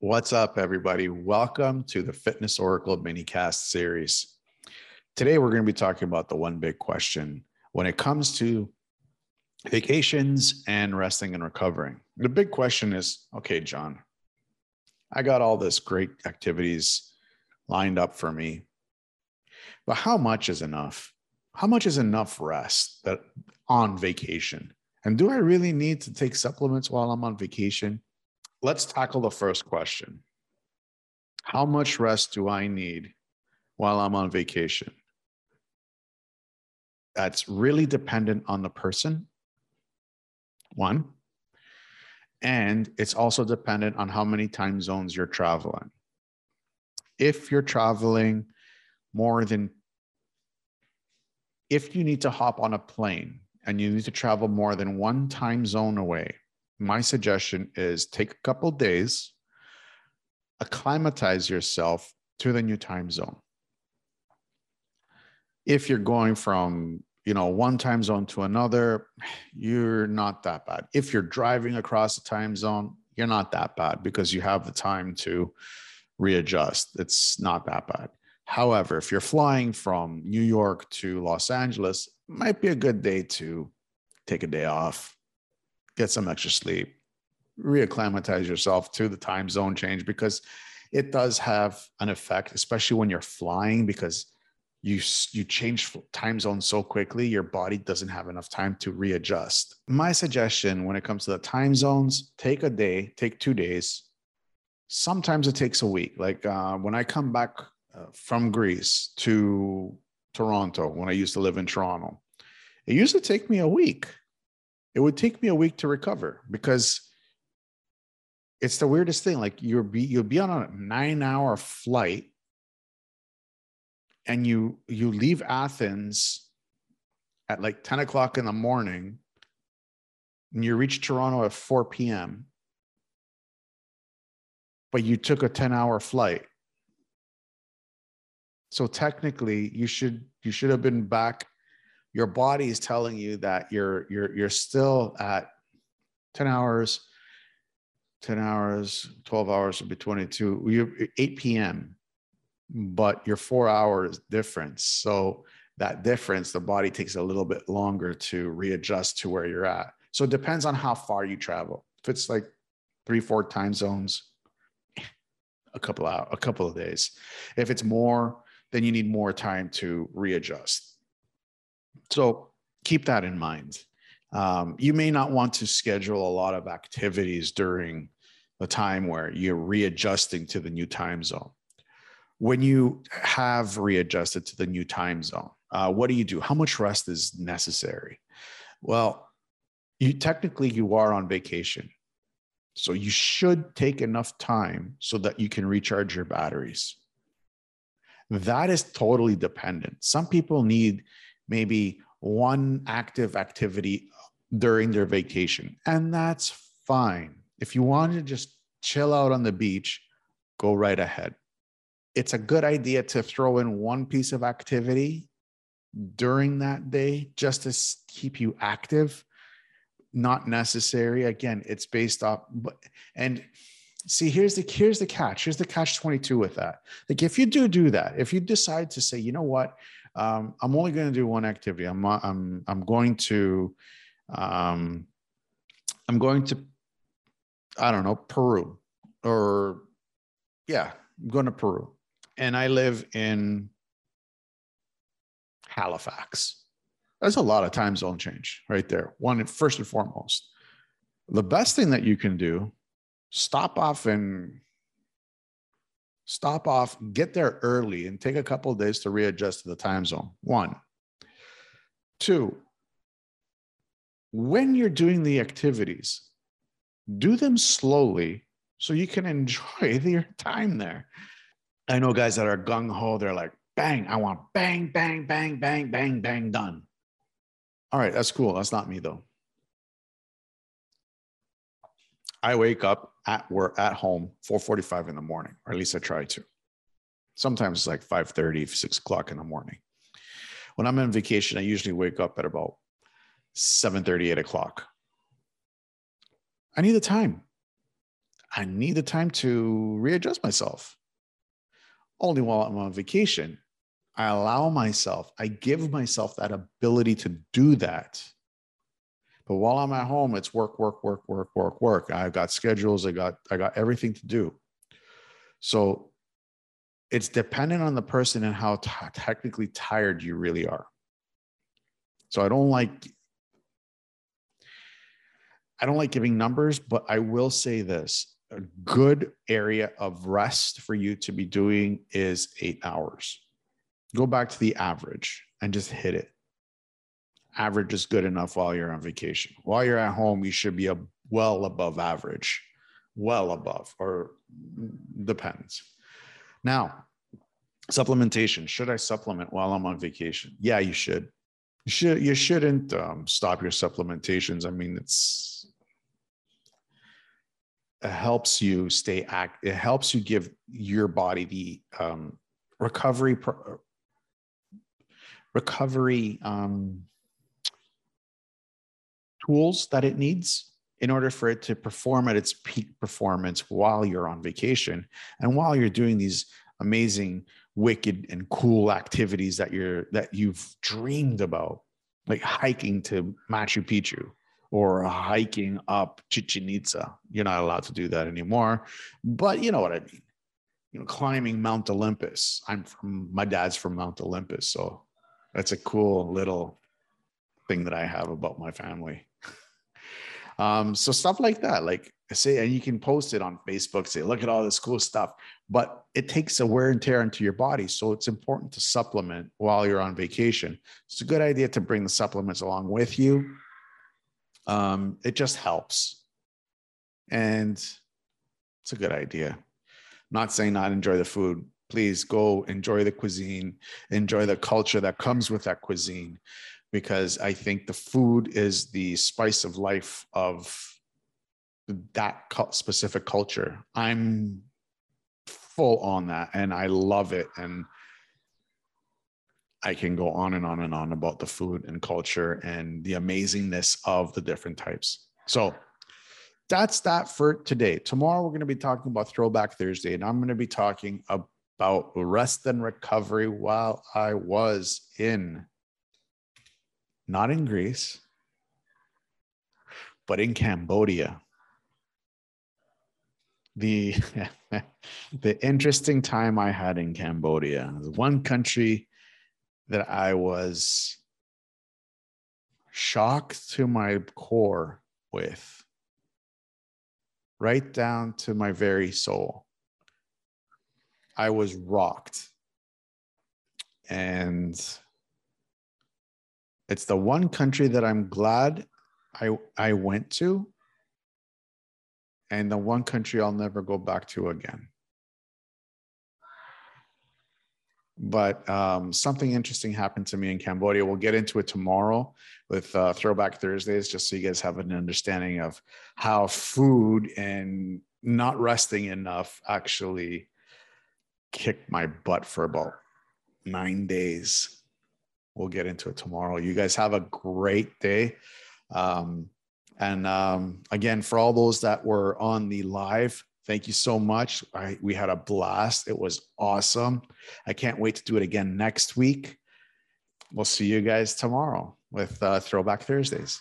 What's up, everybody? Welcome to the Fitness Oracle minicast series. Today, we're going to be talking about the one big question when it comes to vacations and resting and recovering. The big question is okay, John, I got all this great activities lined up for me, but how much is enough? How much is enough rest that on vacation? And do I really need to take supplements while I'm on vacation? Let's tackle the first question How much rest do I need while I'm on vacation? That's really dependent on the person, one. And it's also dependent on how many time zones you're traveling. If you're traveling more than, if you need to hop on a plane and you need to travel more than one time zone away, my suggestion is take a couple days, acclimatize yourself to the new time zone. If you're going from you know one time zone to another, you're not that bad. If you're driving across the time zone, you're not that bad because you have the time to readjust. It's not that bad. However, if you're flying from New York to Los Angeles, might be a good day to take a day off, get some extra sleep, reacclimatize yourself to the time zone change because it does have an effect, especially when you're flying because you you change time zones so quickly your body doesn't have enough time to readjust. My suggestion when it comes to the time zones take a day take two days. Sometimes it takes a week. Like uh, when i come back uh, from greece to toronto when i used to live in toronto it used to take me a week it would take me a week to recover because it's the weirdest thing. Like you'll be you'll be on a nine hour flight and you you leave Athens at like 10 o'clock in the morning and you reach Toronto at 4 p.m. But you took a 10 hour flight. So technically you should you should have been back your body is telling you that you're you're you're still at 10 hours 10 hours 12 hours would be 22 you 8 p.m but your four hours difference so that difference the body takes a little bit longer to readjust to where you're at. So it depends on how far you travel. If it's like three four time zones a couple out a couple of days. If it's more then you need more time to readjust so keep that in mind. Um, you may not want to schedule a lot of activities during the time where you're readjusting to the new time zone. When you have readjusted to the new time zone, uh, what do you do? How much rest is necessary? Well, you technically you are on vacation. So you should take enough time so that you can recharge your batteries. That is totally dependent. Some people need maybe one active activity during their vacation, and that's fine. If you want to just chill out on the beach, go right ahead. It's a good idea to throw in one piece of activity during that day just to keep you active. Not necessary. Again, it's based off, and see here's the here's the catch here's the catch 22 with that like if you do do that if you decide to say you know what um, I'm only going to do one activity. I'm I'm I'm going to um, I'm going to I don't know Peru or yeah I'm going to Peru and I live in Halifax. That's a lot of time zone change right there. One first and foremost, the best thing that you can do stop off and stop off, get there early, and take a couple days to readjust to the time zone. One. Two, when you're doing the activities, do them slowly so you can enjoy your time there. I know guys that are gung ho, they're like, bang, I want bang, bang, bang, bang, bang, bang, done. All right, that's cool. That's not me though. I wake up at work at home 4:45 in the morning, or at least I try to. Sometimes it's like 5:30, 6 o'clock in the morning. When I'm on vacation, I usually wake up at about 7:30, 8 o'clock. I need the time. I need the time to readjust myself. Only while I'm on vacation, I allow myself, I give myself that ability to do that. But while I'm at home, it's work, work, work, work, work, work. I've got schedules, I got I got everything to do. So it's dependent on the person and how t- technically tired you really are. So I don't like I don't like giving numbers, but I will say this a good area of rest for you to be doing is eight hours. Go back to the average and just hit it. Average is good enough while you're on vacation. While you're at home, you should be a well above average, well above, or depends. Now, supplementation. Should I supplement while I'm on vacation? Yeah, you should. You should. You shouldn't um, stop your supplementations. I mean, it's it helps you stay act it helps you give your body the um, recovery pro- recovery um, tools that it needs in order for it to perform at its peak performance while you're on vacation and while you're doing these amazing wicked and cool activities that you're that you've dreamed about like hiking to machu picchu or hiking up Chichen Itza. You're not allowed to do that anymore, but you know what I mean. You know, climbing Mount Olympus. I'm from my dad's from Mount Olympus, so that's a cool little thing that I have about my family. Um, so stuff like that, like say, and you can post it on Facebook. Say, look at all this cool stuff, but it takes a wear and tear into your body. So it's important to supplement while you're on vacation. It's a good idea to bring the supplements along with you um, it just helps. And it's a good idea. I'm not saying not enjoy the food. Please go enjoy the cuisine, enjoy the culture that comes with that cuisine, because I think the food is the spice of life of that specific culture. I'm full on that and I love it. And I can go on and on and on about the food and culture and the amazingness of the different types. So that's that for today. Tomorrow, we're going to be talking about Throwback Thursday, and I'm going to be talking about rest and recovery while I was in, not in Greece, but in Cambodia. The, the interesting time I had in Cambodia, one country that I was shocked to my core with, right down to my very soul. I was rocked. And it's the one country that I'm glad I, I went to, and the one country I'll never go back to again. but um, something interesting happened to me in Cambodia. We'll get into it tomorrow with uh, Throwback Thursdays, just so you guys have an understanding of how food and not resting enough actually kicked my butt for about nine days. We'll get into it tomorrow. You guys have a great day. Um, and um, again, for all those that were on the live, Thank you so much. I, we had a blast. It was awesome. I can't wait to do it again next week. We'll see you guys tomorrow with uh, Throwback Thursdays.